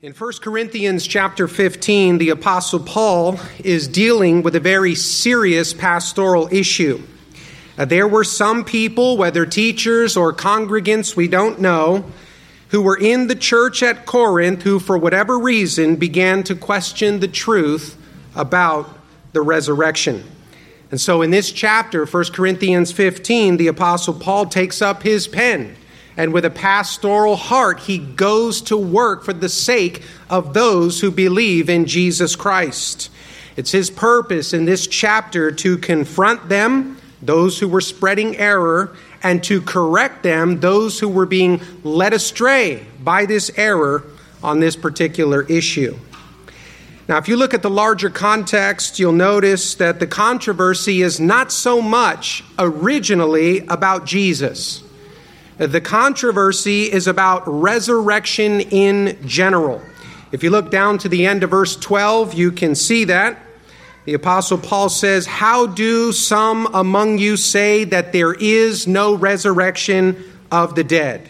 In 1 Corinthians chapter 15, the Apostle Paul is dealing with a very serious pastoral issue. Uh, there were some people, whether teachers or congregants, we don't know, who were in the church at Corinth who, for whatever reason, began to question the truth about the resurrection. And so in this chapter, 1 Corinthians 15, the Apostle Paul takes up his pen and with a pastoral heart, he goes to work for the sake of those who believe in Jesus Christ. It's his purpose in this chapter to confront them, those who were spreading error, and to correct them, those who were being led astray by this error on this particular issue. Now, if you look at the larger context, you'll notice that the controversy is not so much originally about Jesus. The controversy is about resurrection in general. If you look down to the end of verse 12, you can see that. The Apostle Paul says, How do some among you say that there is no resurrection of the dead?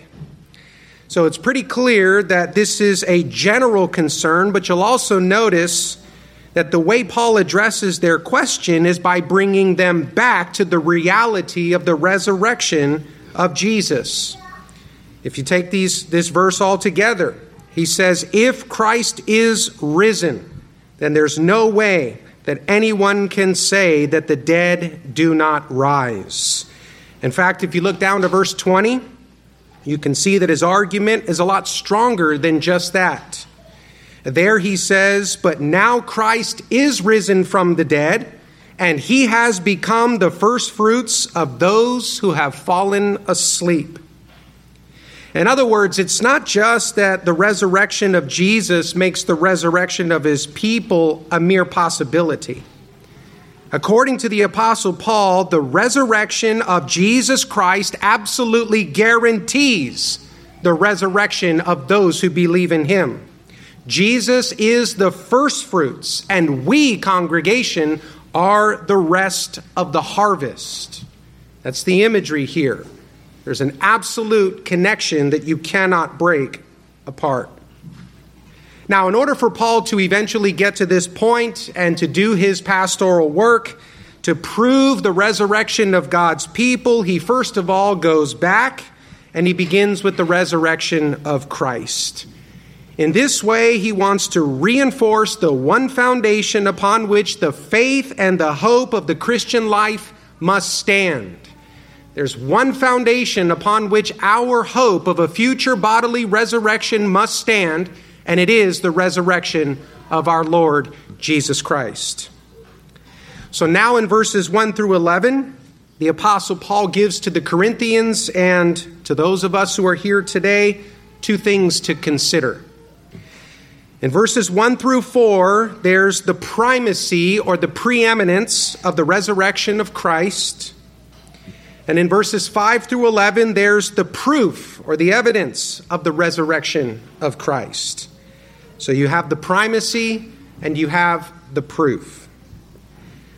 So it's pretty clear that this is a general concern, but you'll also notice that the way Paul addresses their question is by bringing them back to the reality of the resurrection of Jesus. If you take these, this verse all together, he says, If Christ is risen, then there's no way that anyone can say that the dead do not rise. In fact, if you look down to verse 20, you can see that his argument is a lot stronger than just that. There he says, But now Christ is risen from the dead and he has become the firstfruits of those who have fallen asleep. In other words, it's not just that the resurrection of Jesus makes the resurrection of his people a mere possibility. According to the Apostle Paul, the resurrection of Jesus Christ absolutely guarantees the resurrection of those who believe in him. Jesus is the firstfruits, and we, congregation, are the rest of the harvest. That's the imagery here. There's an absolute connection that you cannot break apart. Now, in order for Paul to eventually get to this point and to do his pastoral work, to prove the resurrection of God's people, he first of all goes back and he begins with the resurrection of Christ. In this way, he wants to reinforce the one foundation upon which the faith and the hope of the Christian life must stand. There's one foundation upon which our hope of a future bodily resurrection must stand, and it is the resurrection of our Lord Jesus Christ. So now in verses 1 through 11, the Apostle Paul gives to the Corinthians and to those of us who are here today two things to consider. In verses 1 through 4, there's the primacy or the preeminence of the resurrection of Christ. And in verses 5 through 11, there's the proof or the evidence of the resurrection of Christ. So you have the primacy and you have the proof.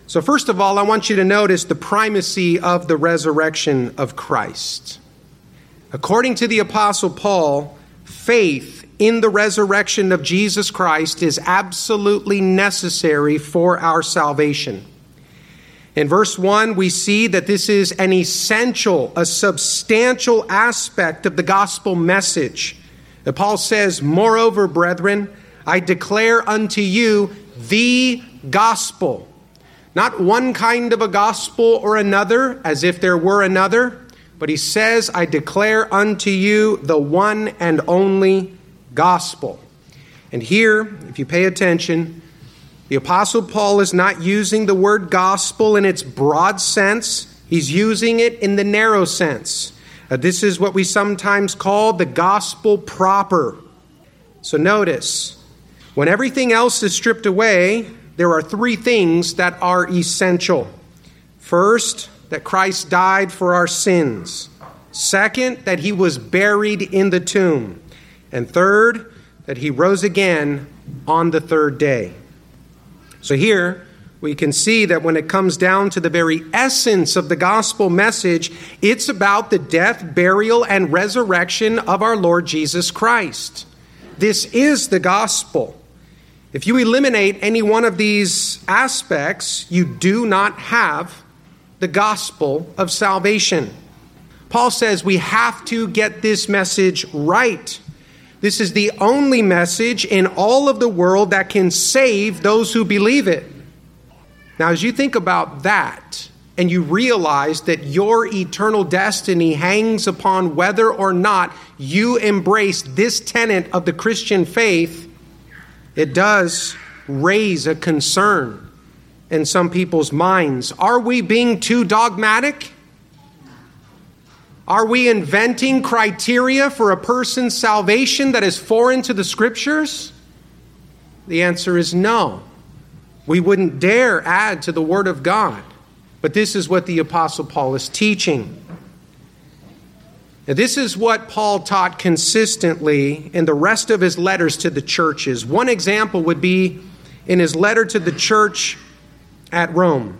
So, first of all, I want you to notice the primacy of the resurrection of Christ. According to the Apostle Paul, faith in the resurrection of Jesus Christ is absolutely necessary for our salvation. In verse 1, we see that this is an essential, a substantial aspect of the gospel message. And Paul says, Moreover, brethren, I declare unto you the gospel. Not one kind of a gospel or another, as if there were another, but he says, I declare unto you the one and only gospel. And here, if you pay attention, the Apostle Paul is not using the word gospel in its broad sense, he's using it in the narrow sense. Uh, this is what we sometimes call the gospel proper. So notice, when everything else is stripped away, there are three things that are essential. First, that Christ died for our sins. Second, that he was buried in the tomb. And third, that he rose again on the third day. So here, we can see that when it comes down to the very essence of the gospel message, it's about the death, burial, and resurrection of our Lord Jesus Christ. this is the gospel. If you eliminate any one of these aspects, you do not have the gospel of salvation. Paul says we have to get this message right. This is the only message in all of the world that can save those who believe it. Now, as you think about that, and you realize that your eternal destiny hangs upon whether or not you embrace this tenet of the Christian faith, it does raise a concern in some people's minds. Are we being too dogmatic? Are we inventing criteria for a person's salvation that is foreign to the scriptures? The answer is no. We wouldn't dare add to the Word of God. But this is what the Apostle Paul is teaching. Now, this is what Paul taught consistently in the rest of his letters to the churches. One example would be in his letter to the church at Rome.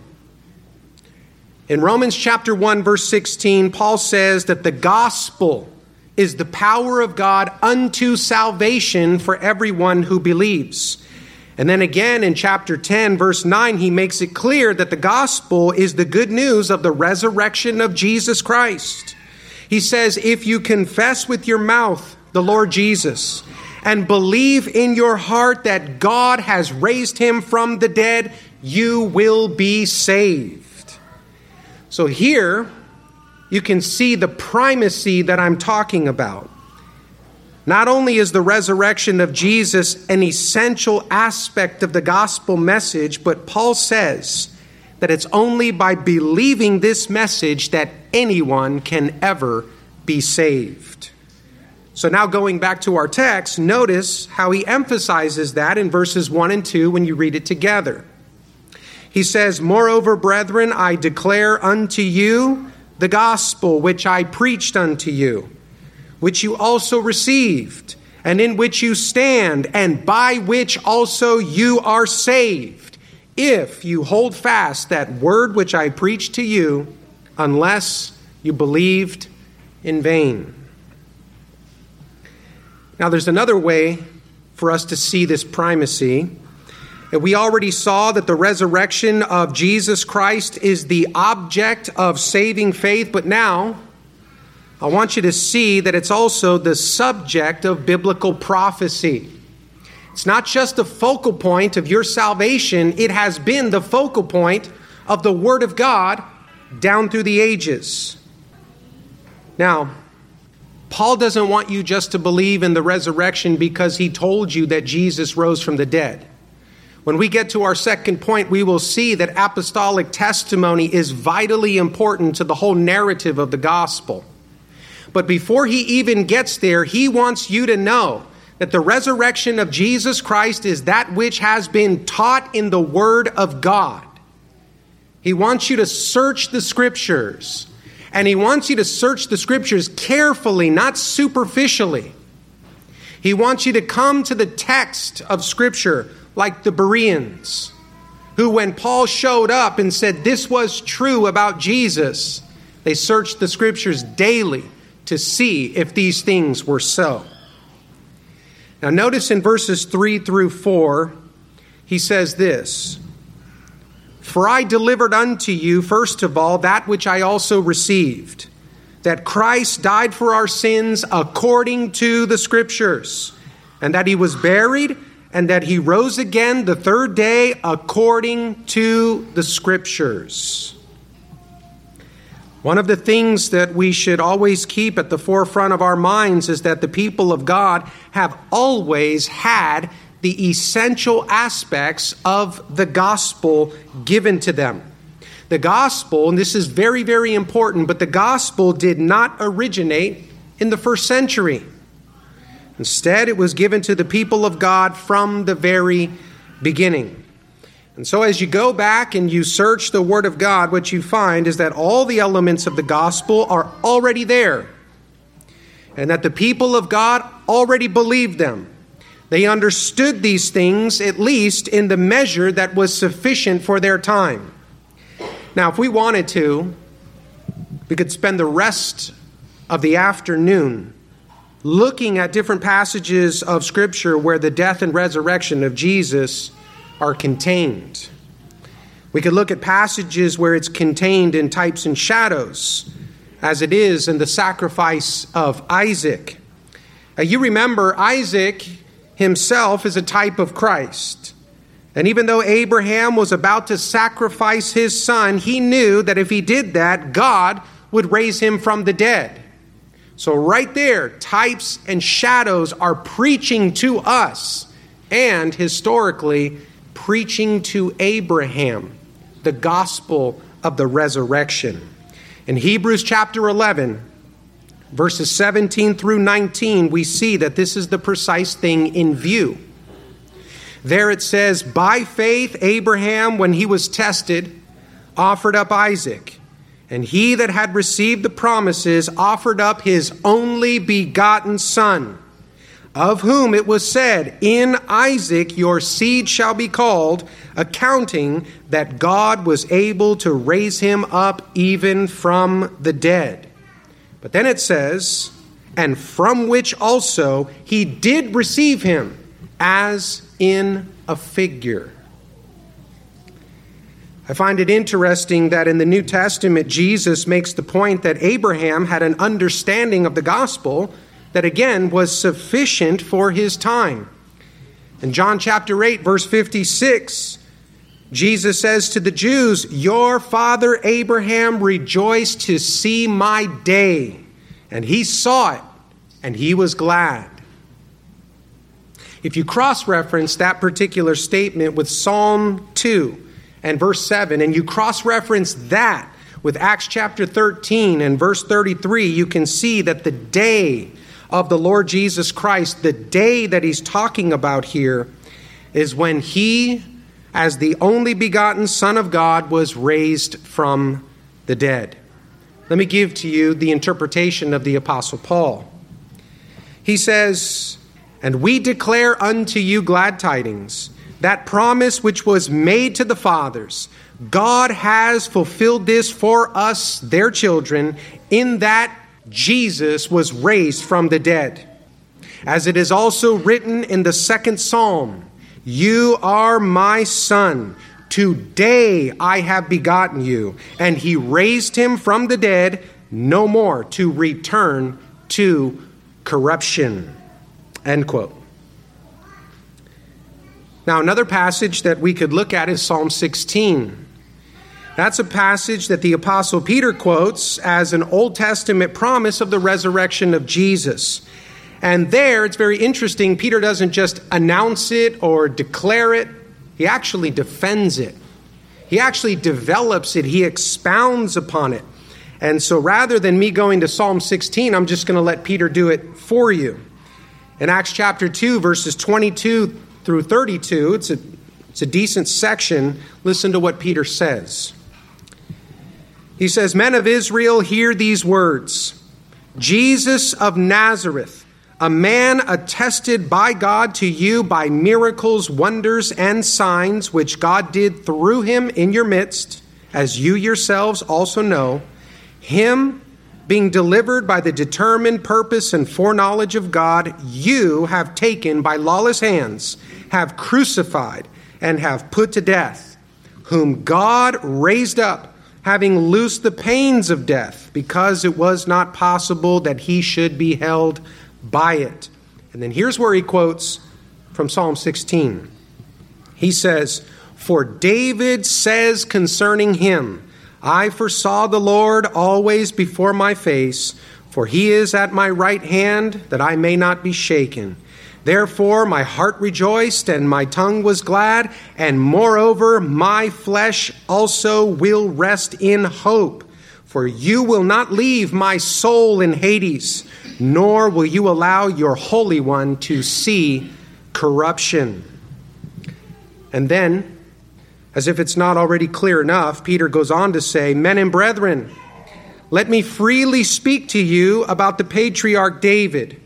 In Romans chapter 1 verse 16, Paul says that the gospel is the power of God unto salvation for everyone who believes. And then again in chapter 10, verse 9, he makes it clear that the gospel is the good news of the resurrection of Jesus Christ. He says, If you confess with your mouth the Lord Jesus and believe in your heart that God has raised him from the dead, you will be saved. So here, you can see the primacy that I'm talking about. Not only is the resurrection of Jesus an essential aspect of the gospel message, but Paul says that it's only by believing this message that anyone can ever be saved. So, now going back to our text, notice how he emphasizes that in verses 1 and 2 when you read it together. He says, Moreover, brethren, I declare unto you the gospel which I preached unto you which you also received, and in which you stand, and by which also you are saved, if you hold fast that word which I preached to you, unless you believed in vain. Now, there's another way for us to see this primacy. We already saw that the resurrection of Jesus Christ is the object of saving faith, but now I want you to see that it's also the subject of biblical prophecy. It's not just the focal point of your salvation, it has been the focal point of the Word of God down through the ages. Now, Paul doesn't want you just to believe in the resurrection because he told you that Jesus rose from the dead. When we get to our second point, we will see that apostolic testimony is vitally important to the whole narrative of the gospel. But before he even gets there, he wants you to know that the resurrection of Jesus Christ is that which has been taught in the Word of God. He wants you to search the Scriptures. And he wants you to search the Scriptures carefully, not superficially. He wants you to come to the text of Scripture like the Bereans, who, when Paul showed up and said this was true about Jesus, they searched the Scriptures daily to see if these things were so. Now, notice in verses 3 through 4, he says this For I delivered unto you, first of all, that which I also received, that Christ died for our sins according to the Scriptures, and that he was buried, and that he rose again the third day according to the Scriptures. One of the things that we should always keep at the forefront of our minds is that the people of God have always had the essential aspects of the gospel given to them. The gospel, and this is very, very important, but the gospel did not originate in the first century. Instead, it was given to the people of God from the very beginning. And so, as you go back and you search the Word of God, what you find is that all the elements of the gospel are already there, and that the people of God already believed them. They understood these things, at least in the measure that was sufficient for their time. Now, if we wanted to, we could spend the rest of the afternoon looking at different passages of Scripture where the death and resurrection of Jesus are contained. We could look at passages where it's contained in types and shadows, as it is in the sacrifice of Isaac. Uh, you remember, Isaac himself is a type of Christ. And even though Abraham was about to sacrifice his son, he knew that if he did that, God would raise him from the dead. So, right there, types and shadows are preaching to us and historically preaching to Abraham the gospel of the resurrection. In Hebrews chapter 11, verses 17 through 19, we see that this is the precise thing in view. There it says, By faith, Abraham, when he was tested, offered up Isaac. And he that had received the promises offered up his only begotten Son, of whom it was said, In Isaac your seed shall be called, accounting that God was able to raise him up even from the dead. But then it says, And from which also he did receive him, as in a figure. I find it interesting that in the New Testament, Jesus makes the point that Abraham had an understanding of the gospel that again was sufficient for his time. In John chapter 8, verse 56, Jesus says to the Jews, Your father Abraham rejoiced to see my day, and he saw it, and he was glad. If you cross reference that particular statement with Psalm 2, and verse 7, and you cross reference that with Acts chapter 13 and verse 33, you can see that the day of the Lord Jesus Christ, the day that he's talking about here, is when he, as the only begotten Son of God, was raised from the dead. Let me give to you the interpretation of the Apostle Paul. He says, And we declare unto you glad tidings that promise which was made to the fathers. God has fulfilled this for us, their children, in that Jesus was raised from the dead. As it is also written in the second psalm You are my son. Today I have begotten you. And he raised him from the dead, no more to return to corruption. End quote. Now, another passage that we could look at is Psalm 16. That's a passage that the Apostle Peter quotes as an Old Testament promise of the resurrection of Jesus. And there, it's very interesting. Peter doesn't just announce it or declare it, he actually defends it. He actually develops it, he expounds upon it. And so rather than me going to Psalm 16, I'm just going to let Peter do it for you. In Acts chapter 2, verses 22 through 32. It's a, it's a decent section. Listen to what Peter says. He says, Men of Israel, hear these words Jesus of Nazareth, a man attested by God to you by miracles, wonders, and signs which God did through him in your midst, as you yourselves also know, him being delivered by the determined purpose and foreknowledge of God, you have taken by lawless hands, have crucified, and have put to death, whom God raised up, having loosed the pains of death, because it was not possible that he should be held by it. And then here's where he quotes from Psalm 16. He says, For David says concerning him, I foresaw the Lord always before my face, for he is at my right hand, that I may not be shaken. Therefore my heart rejoiced, and my tongue was glad, and moreover my flesh also will rest in hope. For you will not leave my soul in Hades, nor will you allow your Holy One to see corruption. And then, as if it's not already clear enough, Peter goes on to say, Men and brethren, let me freely speak to you about the patriarch David,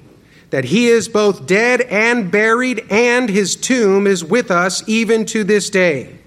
that he is both dead and buried, and his tomb is with us even to this day.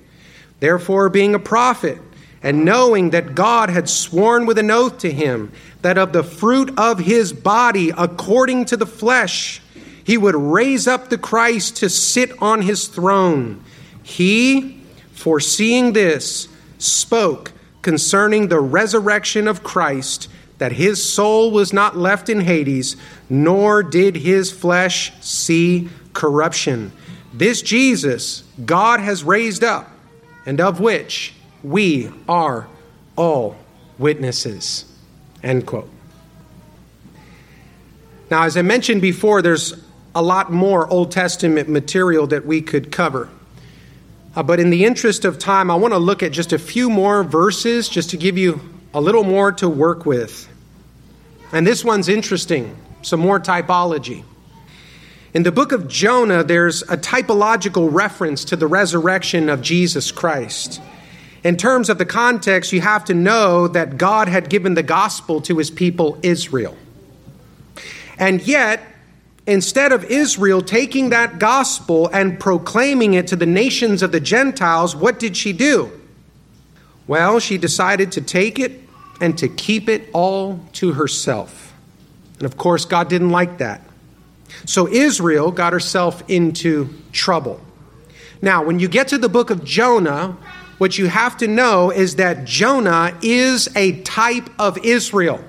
Therefore, being a prophet, and knowing that God had sworn with an oath to him that of the fruit of his body, according to the flesh, he would raise up the Christ to sit on his throne. He, foreseeing this, spoke concerning the resurrection of Christ, that his soul was not left in Hades, nor did his flesh see corruption. This Jesus God has raised up, and of which we are all witnesses. End quote. Now, as I mentioned before, there's a lot more Old Testament material that we could cover. Uh, but in the interest of time, I want to look at just a few more verses just to give you a little more to work with. And this one's interesting, some more typology. In the book of Jonah, there's a typological reference to the resurrection of Jesus Christ. In terms of the context, you have to know that God had given the gospel to his people Israel. And yet, instead of Israel taking that gospel and proclaiming it to the nations of the Gentiles, what did she do? Well, she decided to take it and to keep it all to herself. And of course, God didn't like that. So Israel got herself into trouble. Now, when you get to the book of Jonah, what you have to know is that Jonah is a type of Israel.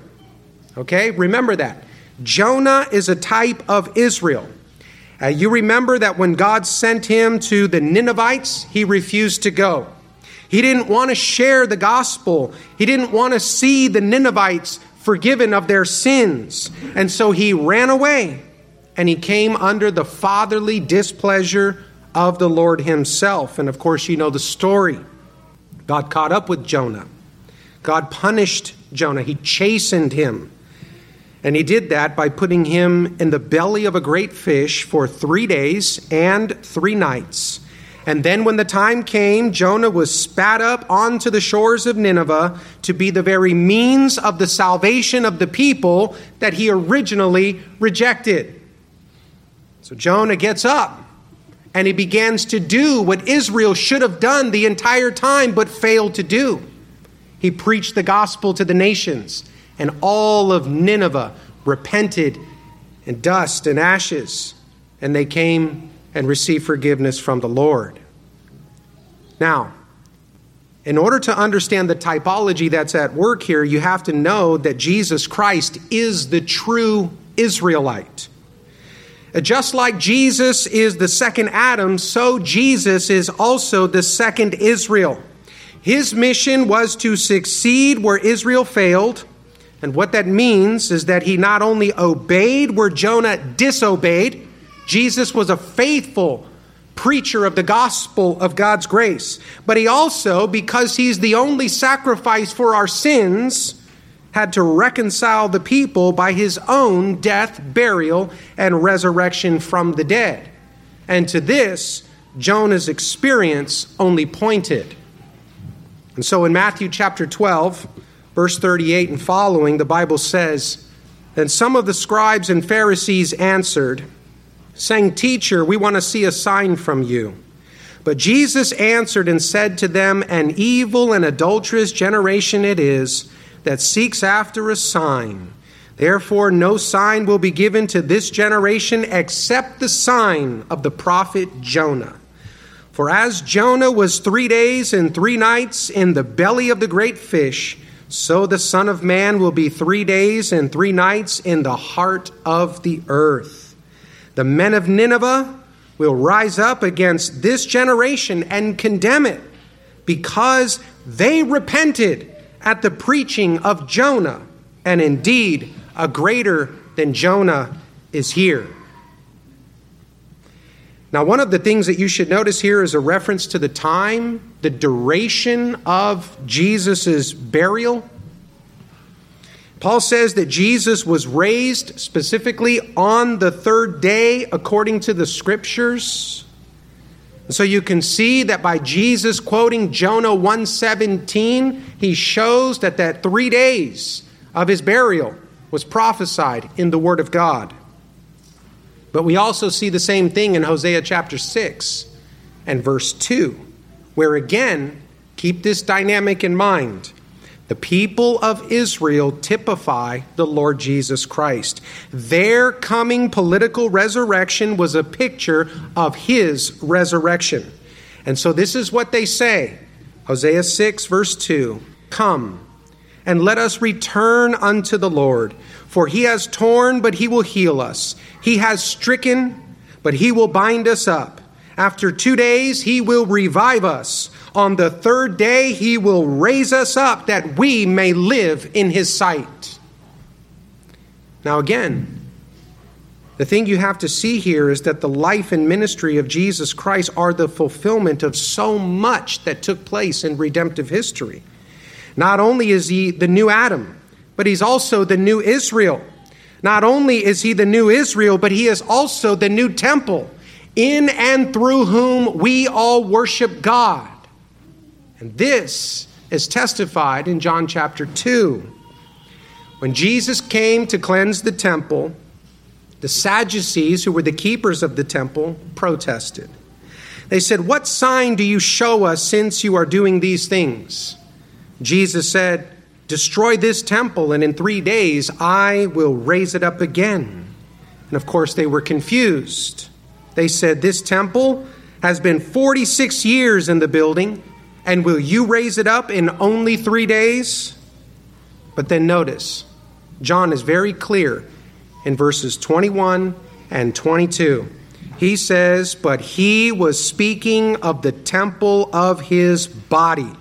Okay? Remember that. Jonah is a type of Israel. Uh, you remember that when God sent him to the Ninevites, he refused to go. He didn't want to share the gospel. He didn't want to see the Ninevites forgiven of their sins. And so he ran away and he came under the fatherly displeasure of the Lord himself. And of course, you know the story. God caught up with Jonah. God punished Jonah. He chastened him. And he did that by putting him in the belly of a great fish for three days and three nights. And then, when the time came, Jonah was spat up onto the shores of Nineveh to be the very means of the salvation of the people that he originally rejected. So Jonah gets up and he begins to do what Israel should have done the entire time but failed to do. He preached the gospel to the nations, and all of Nineveh repented in dust and ashes, and they came and received forgiveness from the Lord. Now, in order to understand the typology that's at work here, you have to know that Jesus Christ is the true Israelite. Uh, just like Jesus is the second Adam, so Jesus is also the second Israel. His mission was to succeed where Israel failed. And what that means is that he not only obeyed where Jonah disobeyed, Jesus was a faithful preacher of the gospel of God's grace, but he also, because he's the only sacrifice for our sins, had to reconcile the people by his own death, burial, and resurrection from the dead. And to this, Jonah's experience only pointed. And so in Matthew chapter 12, verse 38 and following, the Bible says, Then some of the scribes and Pharisees answered, saying, Teacher, we want to see a sign from you. But Jesus answered and said to them, An evil and adulterous generation it is that seeks after a sign. Therefore, no sign will be given to this generation except the sign of the prophet Jonah. For as Jonah was three days and three nights in the belly of the great fish, so the Son of Man will be three days and three nights in the heart of the earth. The men of Nineveh will rise up against this generation and condemn it because they repented at the preaching of Jonah, and indeed, a greater than Jonah is here. Now, one of the things that you should notice here is a reference to the time, the duration of Jesus' burial. Paul says that Jesus was raised specifically on the third day according to the scriptures. And so you can see that by Jesus quoting Jonah 1:17, he shows that that 3 days of his burial was prophesied in the word of God. But we also see the same thing in Hosea chapter 6 and verse 2, where again Keep this dynamic in mind. The people of Israel typify the Lord Jesus Christ. Their coming political resurrection was a picture of his resurrection. And so this is what they say Hosea 6, verse 2 Come, and let us return unto the Lord, for he has torn, but he will heal us. He has stricken, but he will bind us up. After two days, he will revive us. On the third day, he will raise us up that we may live in his sight. Now, again, the thing you have to see here is that the life and ministry of Jesus Christ are the fulfillment of so much that took place in redemptive history. Not only is he the new Adam, but he's also the new Israel. Not only is he the new Israel, but he is also the new temple, in and through whom we all worship God. And this is testified in John chapter 2. When Jesus came to cleanse the temple, the Sadducees, who were the keepers of the temple, protested. They said, What sign do you show us since you are doing these things? Jesus said, Destroy this temple, and in three days I will raise it up again. And of course, they were confused. They said, This temple has been 46 years in the building, and will you raise it up in only three days? But then notice, John is very clear in verses 21 and 22. He says, But he was speaking of the temple of his body.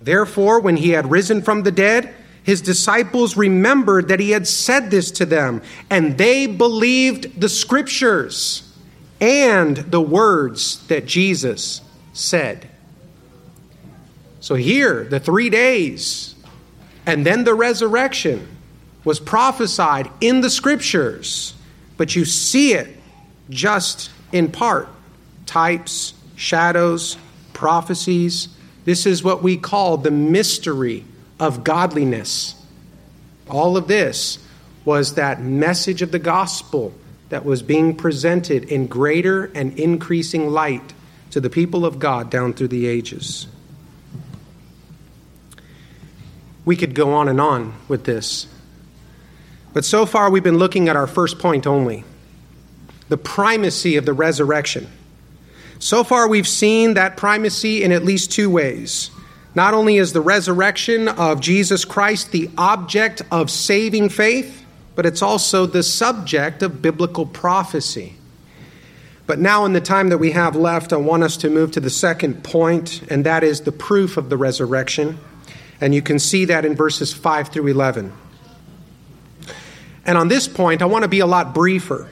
Therefore, when he had risen from the dead, his disciples remembered that he had said this to them, and they believed the scriptures and the words that Jesus said. So, here, the three days, and then the resurrection was prophesied in the scriptures, but you see it just in part types, shadows, prophecies. This is what we call the mystery of godliness. All of this was that message of the gospel that was being presented in greater and increasing light to the people of God down through the ages. We could go on and on with this. But so far, we've been looking at our first point only the primacy of the resurrection. So far, we've seen that primacy in at least two ways. Not only is the resurrection of Jesus Christ the object of saving faith, but it's also the subject of biblical prophecy. But now, in the time that we have left, I want us to move to the second point, and that is the proof of the resurrection. And you can see that in verses 5 through 11. And on this point, I want to be a lot briefer.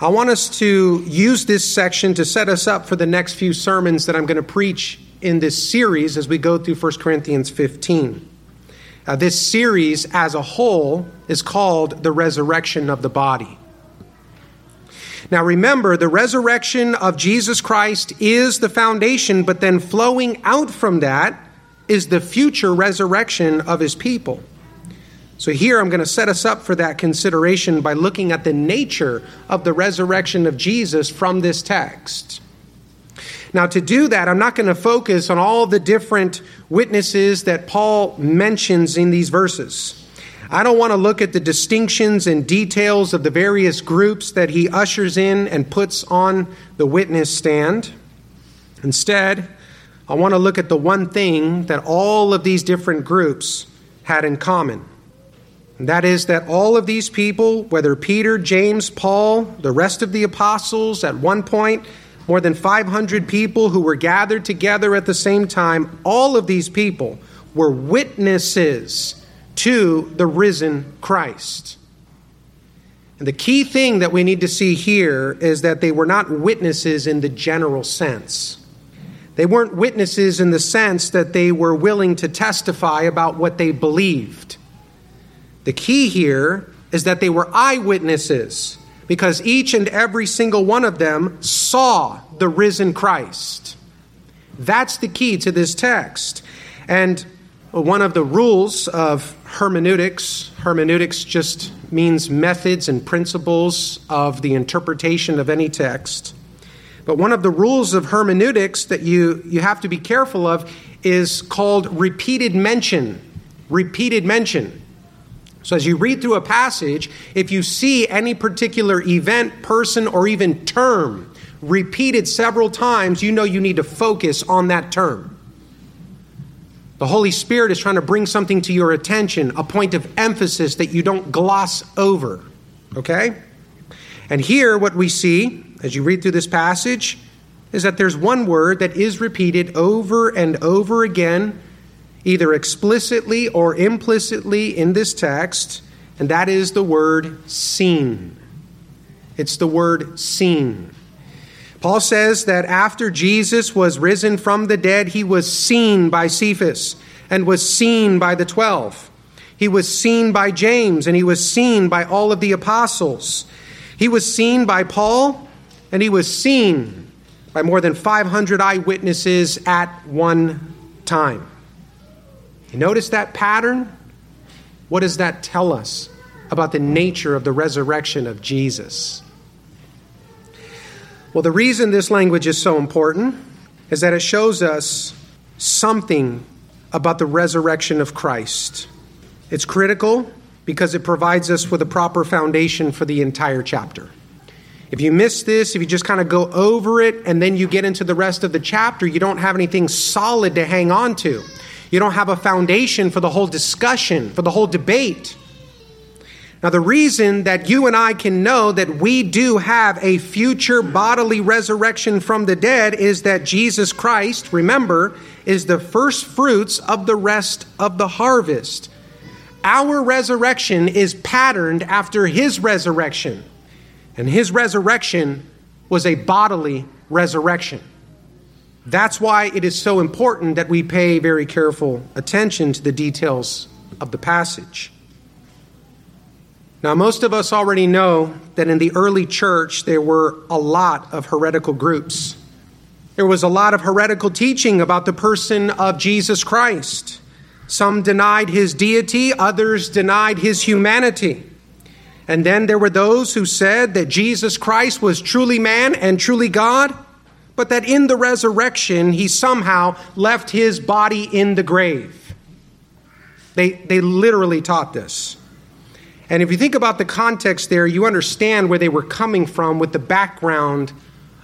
I want us to use this section to set us up for the next few sermons that I'm going to preach in this series as we go through 1 Corinthians 15. Uh, this series as a whole is called The Resurrection of the Body. Now remember, the resurrection of Jesus Christ is the foundation, but then flowing out from that is the future resurrection of his people. So, here I'm going to set us up for that consideration by looking at the nature of the resurrection of Jesus from this text. Now, to do that, I'm not going to focus on all the different witnesses that Paul mentions in these verses. I don't want to look at the distinctions and details of the various groups that he ushers in and puts on the witness stand. Instead, I want to look at the one thing that all of these different groups had in common. And that is that all of these people, whether Peter, James, Paul, the rest of the apostles, at one point, more than 500 people who were gathered together at the same time, all of these people were witnesses to the risen Christ. And the key thing that we need to see here is that they were not witnesses in the general sense. They weren't witnesses in the sense that they were willing to testify about what they believed. The key here is that they were eyewitnesses because each and every single one of them saw the risen Christ. That's the key to this text. And one of the rules of hermeneutics, hermeneutics just means methods and principles of the interpretation of any text. But one of the rules of hermeneutics that you, you have to be careful of is called repeated mention. Repeated mention. So, as you read through a passage, if you see any particular event, person, or even term repeated several times, you know you need to focus on that term. The Holy Spirit is trying to bring something to your attention, a point of emphasis that you don't gloss over. Okay? And here, what we see as you read through this passage is that there's one word that is repeated over and over again either explicitly or implicitly in this text, and that is the word seen. It's the word seen. Paul says that after Jesus was risen from the dead, he was seen by Cephas and was seen by the twelve. He was seen by James and he was seen by all of the apostles. He was seen by Paul and he was seen by more than 500 eyewitnesses at one time. You notice that pattern? What does that tell us about the nature of the resurrection of Jesus? Well, the reason this language is so important is that it shows us something about the resurrection of Christ. It's critical because it provides us with a proper foundation for the entire chapter. If you miss this, if you just kind of go over it and then you get into the rest of the chapter, you don't have anything solid to hang on to. You don't have a foundation for the whole discussion, for the whole debate. Now, the reason that you and I can know that we do have a future bodily resurrection from the dead is that Jesus Christ, remember, is the first fruits of the rest of the harvest. Our resurrection is patterned after his resurrection, and his resurrection was a bodily resurrection. That's why it is so important that we pay very careful attention to the details of the passage. Now, most of us already know that in the early church there were a lot of heretical groups. There was a lot of heretical teaching about the person of Jesus Christ. Some denied his deity, others denied his humanity. And then there were those who said that Jesus Christ was truly man and truly God but that in the resurrection, he somehow left his body in the grave. They, they literally taught this. And if you think about the context there, you understand where they were coming from with the background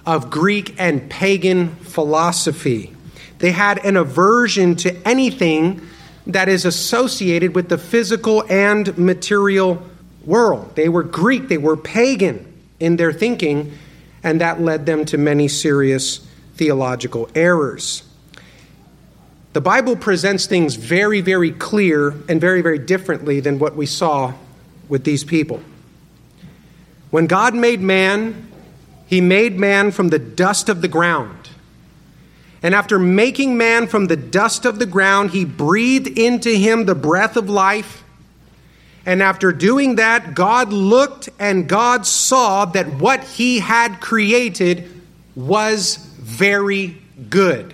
of Greek and pagan philosophy. They had an aversion to anything that is associated with the physical and material world. They were Greek, they were pagan in their thinking, and that led them to many serious theological errors. The Bible presents things very, very clear and very, very differently than what we saw with these people. When God made man, he made man from the dust of the ground. And after making man from the dust of the ground, he breathed into him the breath of life and after doing that, God looked and God saw that what he had created was very good.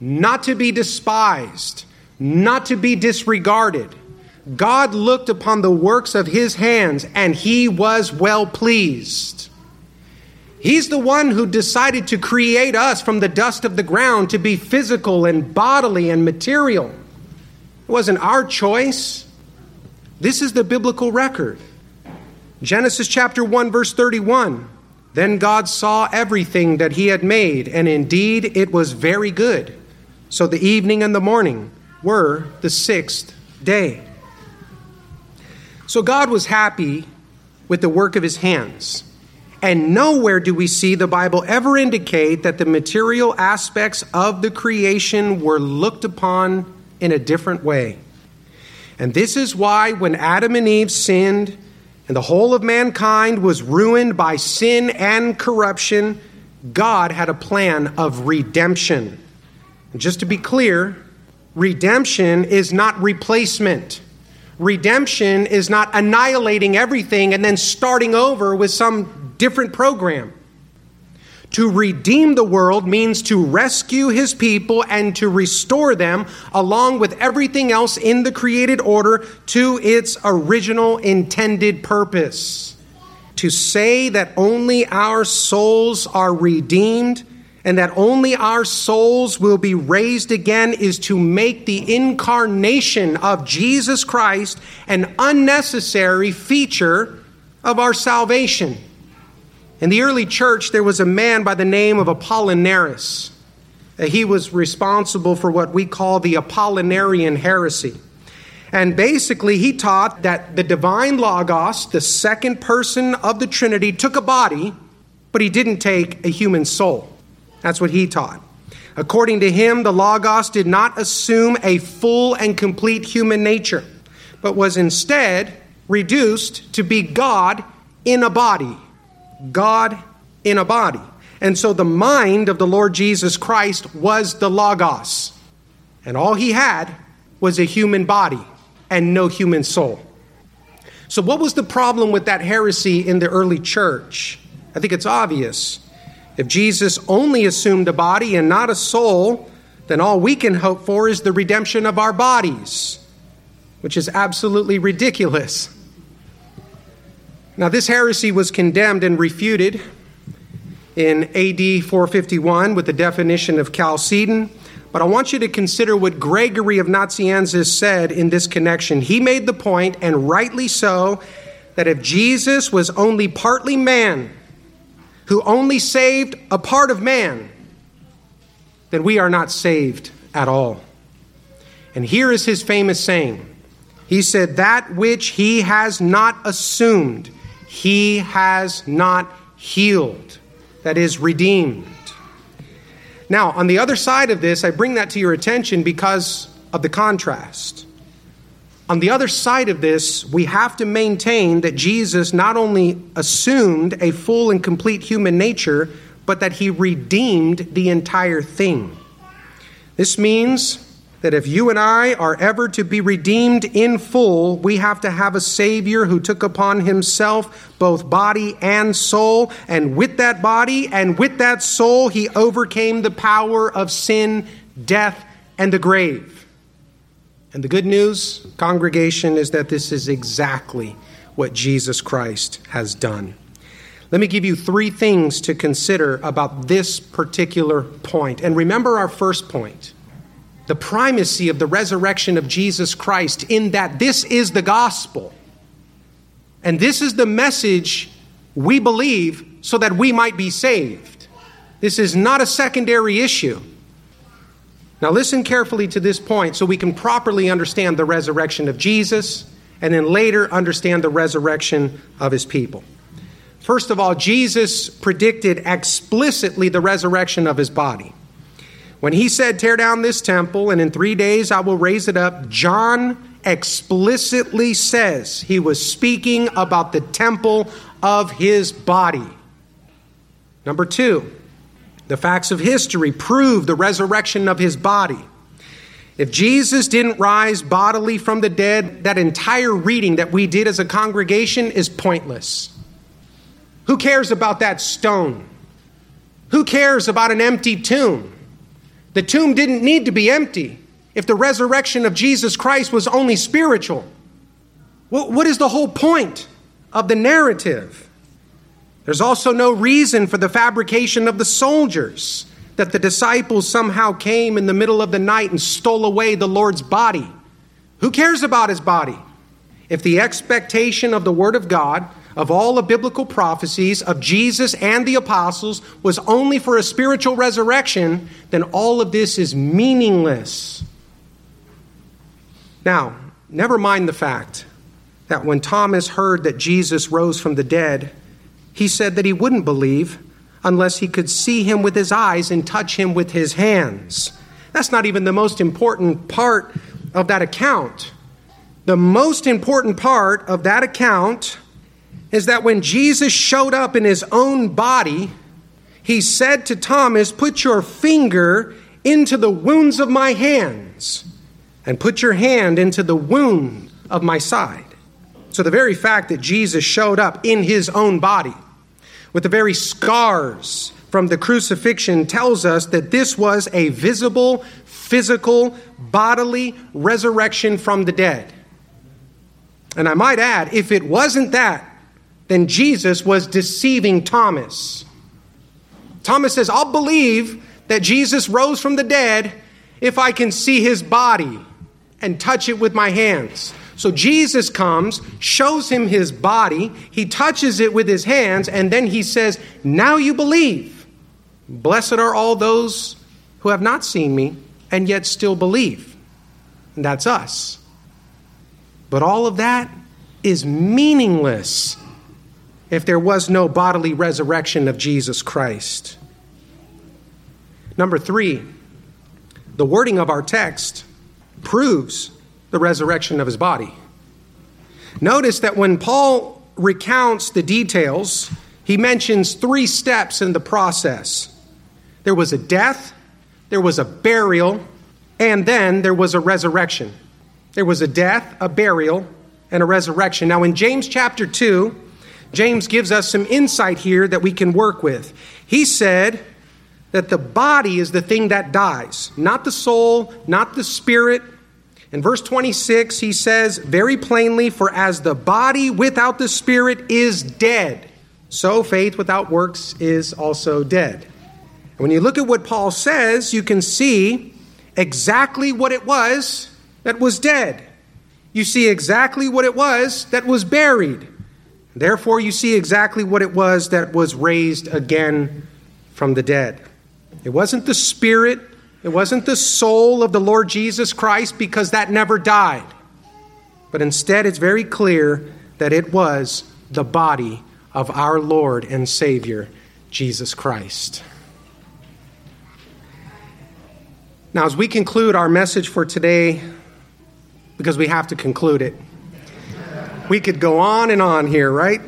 Not to be despised, not to be disregarded. God looked upon the works of his hands and he was well pleased. He's the one who decided to create us from the dust of the ground to be physical and bodily and material. It wasn't our choice. This is the biblical record. Genesis chapter 1, verse 31. Then God saw everything that he had made, and indeed it was very good. So the evening and the morning were the sixth day. So God was happy with the work of his hands. And nowhere do we see the Bible ever indicate that the material aspects of the creation were looked upon in a different way. And this is why when Adam and Eve sinned and the whole of mankind was ruined by sin and corruption, God had a plan of redemption. And just to be clear, redemption is not replacement. Redemption is not annihilating everything and then starting over with some different program. To redeem the world means to rescue his people and to restore them, along with everything else in the created order, to its original intended purpose. To say that only our souls are redeemed and that only our souls will be raised again is to make the incarnation of Jesus Christ an unnecessary feature of our salvation. In the early church, there was a man by the name of Apollinaris. Uh, he was responsible for what we call the Apollinarian heresy. And basically, he taught that the divine Logos, the second person of the Trinity, took a body, but he didn't take a human soul. That's what he taught. According to him, the Logos did not assume a full and complete human nature, but was instead reduced to be God in a body. God in a body. And so the mind of the Lord Jesus Christ was the Logos. And all he had was a human body and no human soul. So, what was the problem with that heresy in the early church? I think it's obvious. If Jesus only assumed a body and not a soul, then all we can hope for is the redemption of our bodies, which is absolutely ridiculous. Now, this heresy was condemned and refuted in AD 451 with the definition of Chalcedon. But I want you to consider what Gregory of Nazianzus said in this connection. He made the point, and rightly so, that if Jesus was only partly man, who only saved a part of man, then we are not saved at all. And here is his famous saying He said, That which he has not assumed, he has not healed, that is, redeemed. Now, on the other side of this, I bring that to your attention because of the contrast. On the other side of this, we have to maintain that Jesus not only assumed a full and complete human nature, but that he redeemed the entire thing. This means that if you and I are ever to be redeemed in full, we have to have a Savior who took upon himself both body and soul, and with that body and with that soul, he overcame the power of sin, death, and the grave. And the good news, congregation, is that this is exactly what Jesus Christ has done. Let me give you three things to consider about this particular point. And remember our first point the primacy of the resurrection of Jesus Christ, in that this is the gospel. And this is the message we believe so that we might be saved. This is not a secondary issue. Now, listen carefully to this point so we can properly understand the resurrection of Jesus and then later understand the resurrection of his people. First of all, Jesus predicted explicitly the resurrection of his body. When he said, Tear down this temple, and in three days I will raise it up, John explicitly says he was speaking about the temple of his body. Number two, the facts of history prove the resurrection of his body. If Jesus didn't rise bodily from the dead, that entire reading that we did as a congregation is pointless. Who cares about that stone? Who cares about an empty tomb? The tomb didn't need to be empty if the resurrection of Jesus Christ was only spiritual. What is the whole point of the narrative? There's also no reason for the fabrication of the soldiers that the disciples somehow came in the middle of the night and stole away the Lord's body. Who cares about his body? If the expectation of the Word of God, of all the biblical prophecies, of Jesus and the apostles, was only for a spiritual resurrection, then all of this is meaningless. Now, never mind the fact that when Thomas heard that Jesus rose from the dead, he said that he wouldn't believe unless he could see him with his eyes and touch him with his hands. That's not even the most important part of that account. The most important part of that account is that when Jesus showed up in his own body, he said to Thomas, Put your finger into the wounds of my hands, and put your hand into the wound of my side. So, the very fact that Jesus showed up in his own body with the very scars from the crucifixion tells us that this was a visible, physical, bodily resurrection from the dead. And I might add, if it wasn't that, then Jesus was deceiving Thomas. Thomas says, I'll believe that Jesus rose from the dead if I can see his body and touch it with my hands. So Jesus comes, shows him his body, he touches it with his hands, and then he says, Now you believe. Blessed are all those who have not seen me and yet still believe. And that's us. But all of that is meaningless if there was no bodily resurrection of Jesus Christ. Number three, the wording of our text proves the resurrection of his body. Notice that when Paul recounts the details, he mentions three steps in the process there was a death, there was a burial, and then there was a resurrection. There was a death, a burial, and a resurrection. Now, in James chapter 2, James gives us some insight here that we can work with. He said that the body is the thing that dies, not the soul, not the spirit. In verse 26, he says very plainly, For as the body without the spirit is dead, so faith without works is also dead. And when you look at what Paul says, you can see exactly what it was that was dead. You see exactly what it was that was buried. Therefore, you see exactly what it was that was raised again from the dead. It wasn't the spirit, it wasn't the soul of the Lord Jesus Christ because that never died. But instead, it's very clear that it was the body of our Lord and Savior, Jesus Christ. Now, as we conclude our message for today, because we have to conclude it, we could go on and on here, right?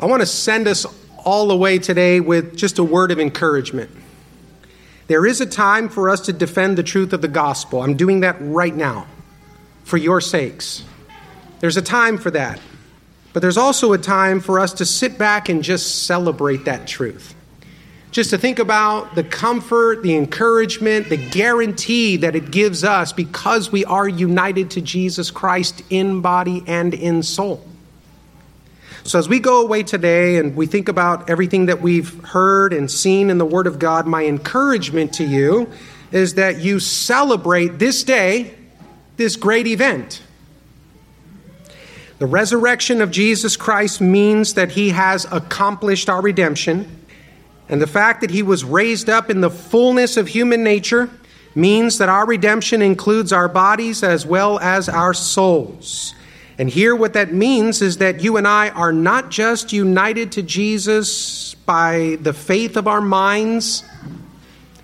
I want to send us all the way today with just a word of encouragement. There is a time for us to defend the truth of the gospel. I'm doing that right now for your sakes. There's a time for that. But there's also a time for us to sit back and just celebrate that truth just to think about the comfort, the encouragement, the guarantee that it gives us because we are united to Jesus Christ in body and in soul. So, as we go away today and we think about everything that we've heard and seen in the Word of God, my encouragement to you is that you celebrate this day, this great event. The resurrection of Jesus Christ means that He has accomplished our redemption. And the fact that he was raised up in the fullness of human nature means that our redemption includes our bodies as well as our souls. And here, what that means is that you and I are not just united to Jesus by the faith of our minds.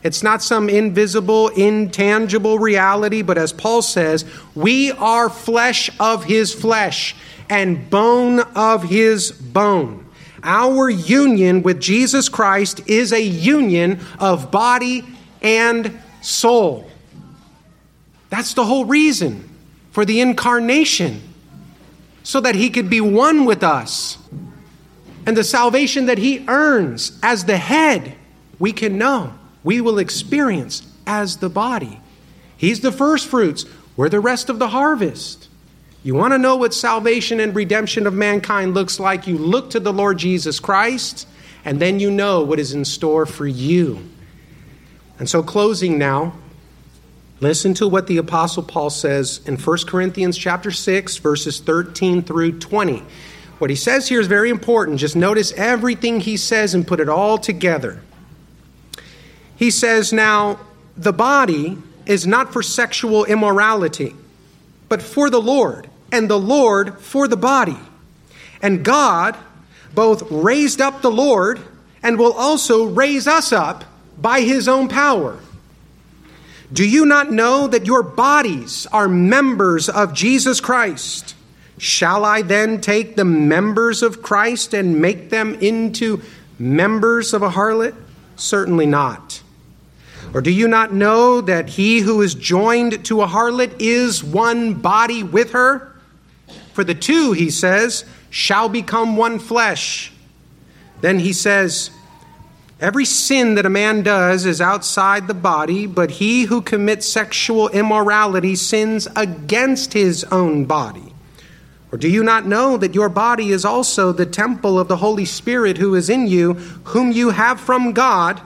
It's not some invisible, intangible reality, but as Paul says, we are flesh of his flesh and bone of his bone. Our union with Jesus Christ is a union of body and soul. That's the whole reason for the incarnation, so that he could be one with us. And the salvation that he earns as the head, we can know, we will experience as the body. He's the first fruits, we're the rest of the harvest. You want to know what salvation and redemption of mankind looks like? You look to the Lord Jesus Christ, and then you know what is in store for you. And so, closing now, listen to what the Apostle Paul says in 1 Corinthians chapter 6, verses 13 through 20. What he says here is very important. Just notice everything he says and put it all together. He says, Now, the body is not for sexual immorality, but for the Lord and the Lord for the body. And God both raised up the Lord and will also raise us up by his own power. Do you not know that your bodies are members of Jesus Christ? Shall I then take the members of Christ and make them into members of a harlot? Certainly not. Or do you not know that he who is joined to a harlot is one body with her? For the two, he says, shall become one flesh. Then he says, Every sin that a man does is outside the body, but he who commits sexual immorality sins against his own body. Or do you not know that your body is also the temple of the Holy Spirit who is in you, whom you have from God,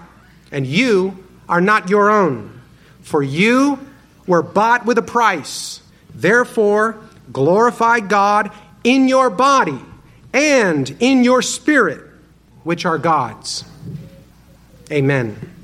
and you are not your own? For you were bought with a price. Therefore, glorify God in your body and in your spirit, which are God's. Amen.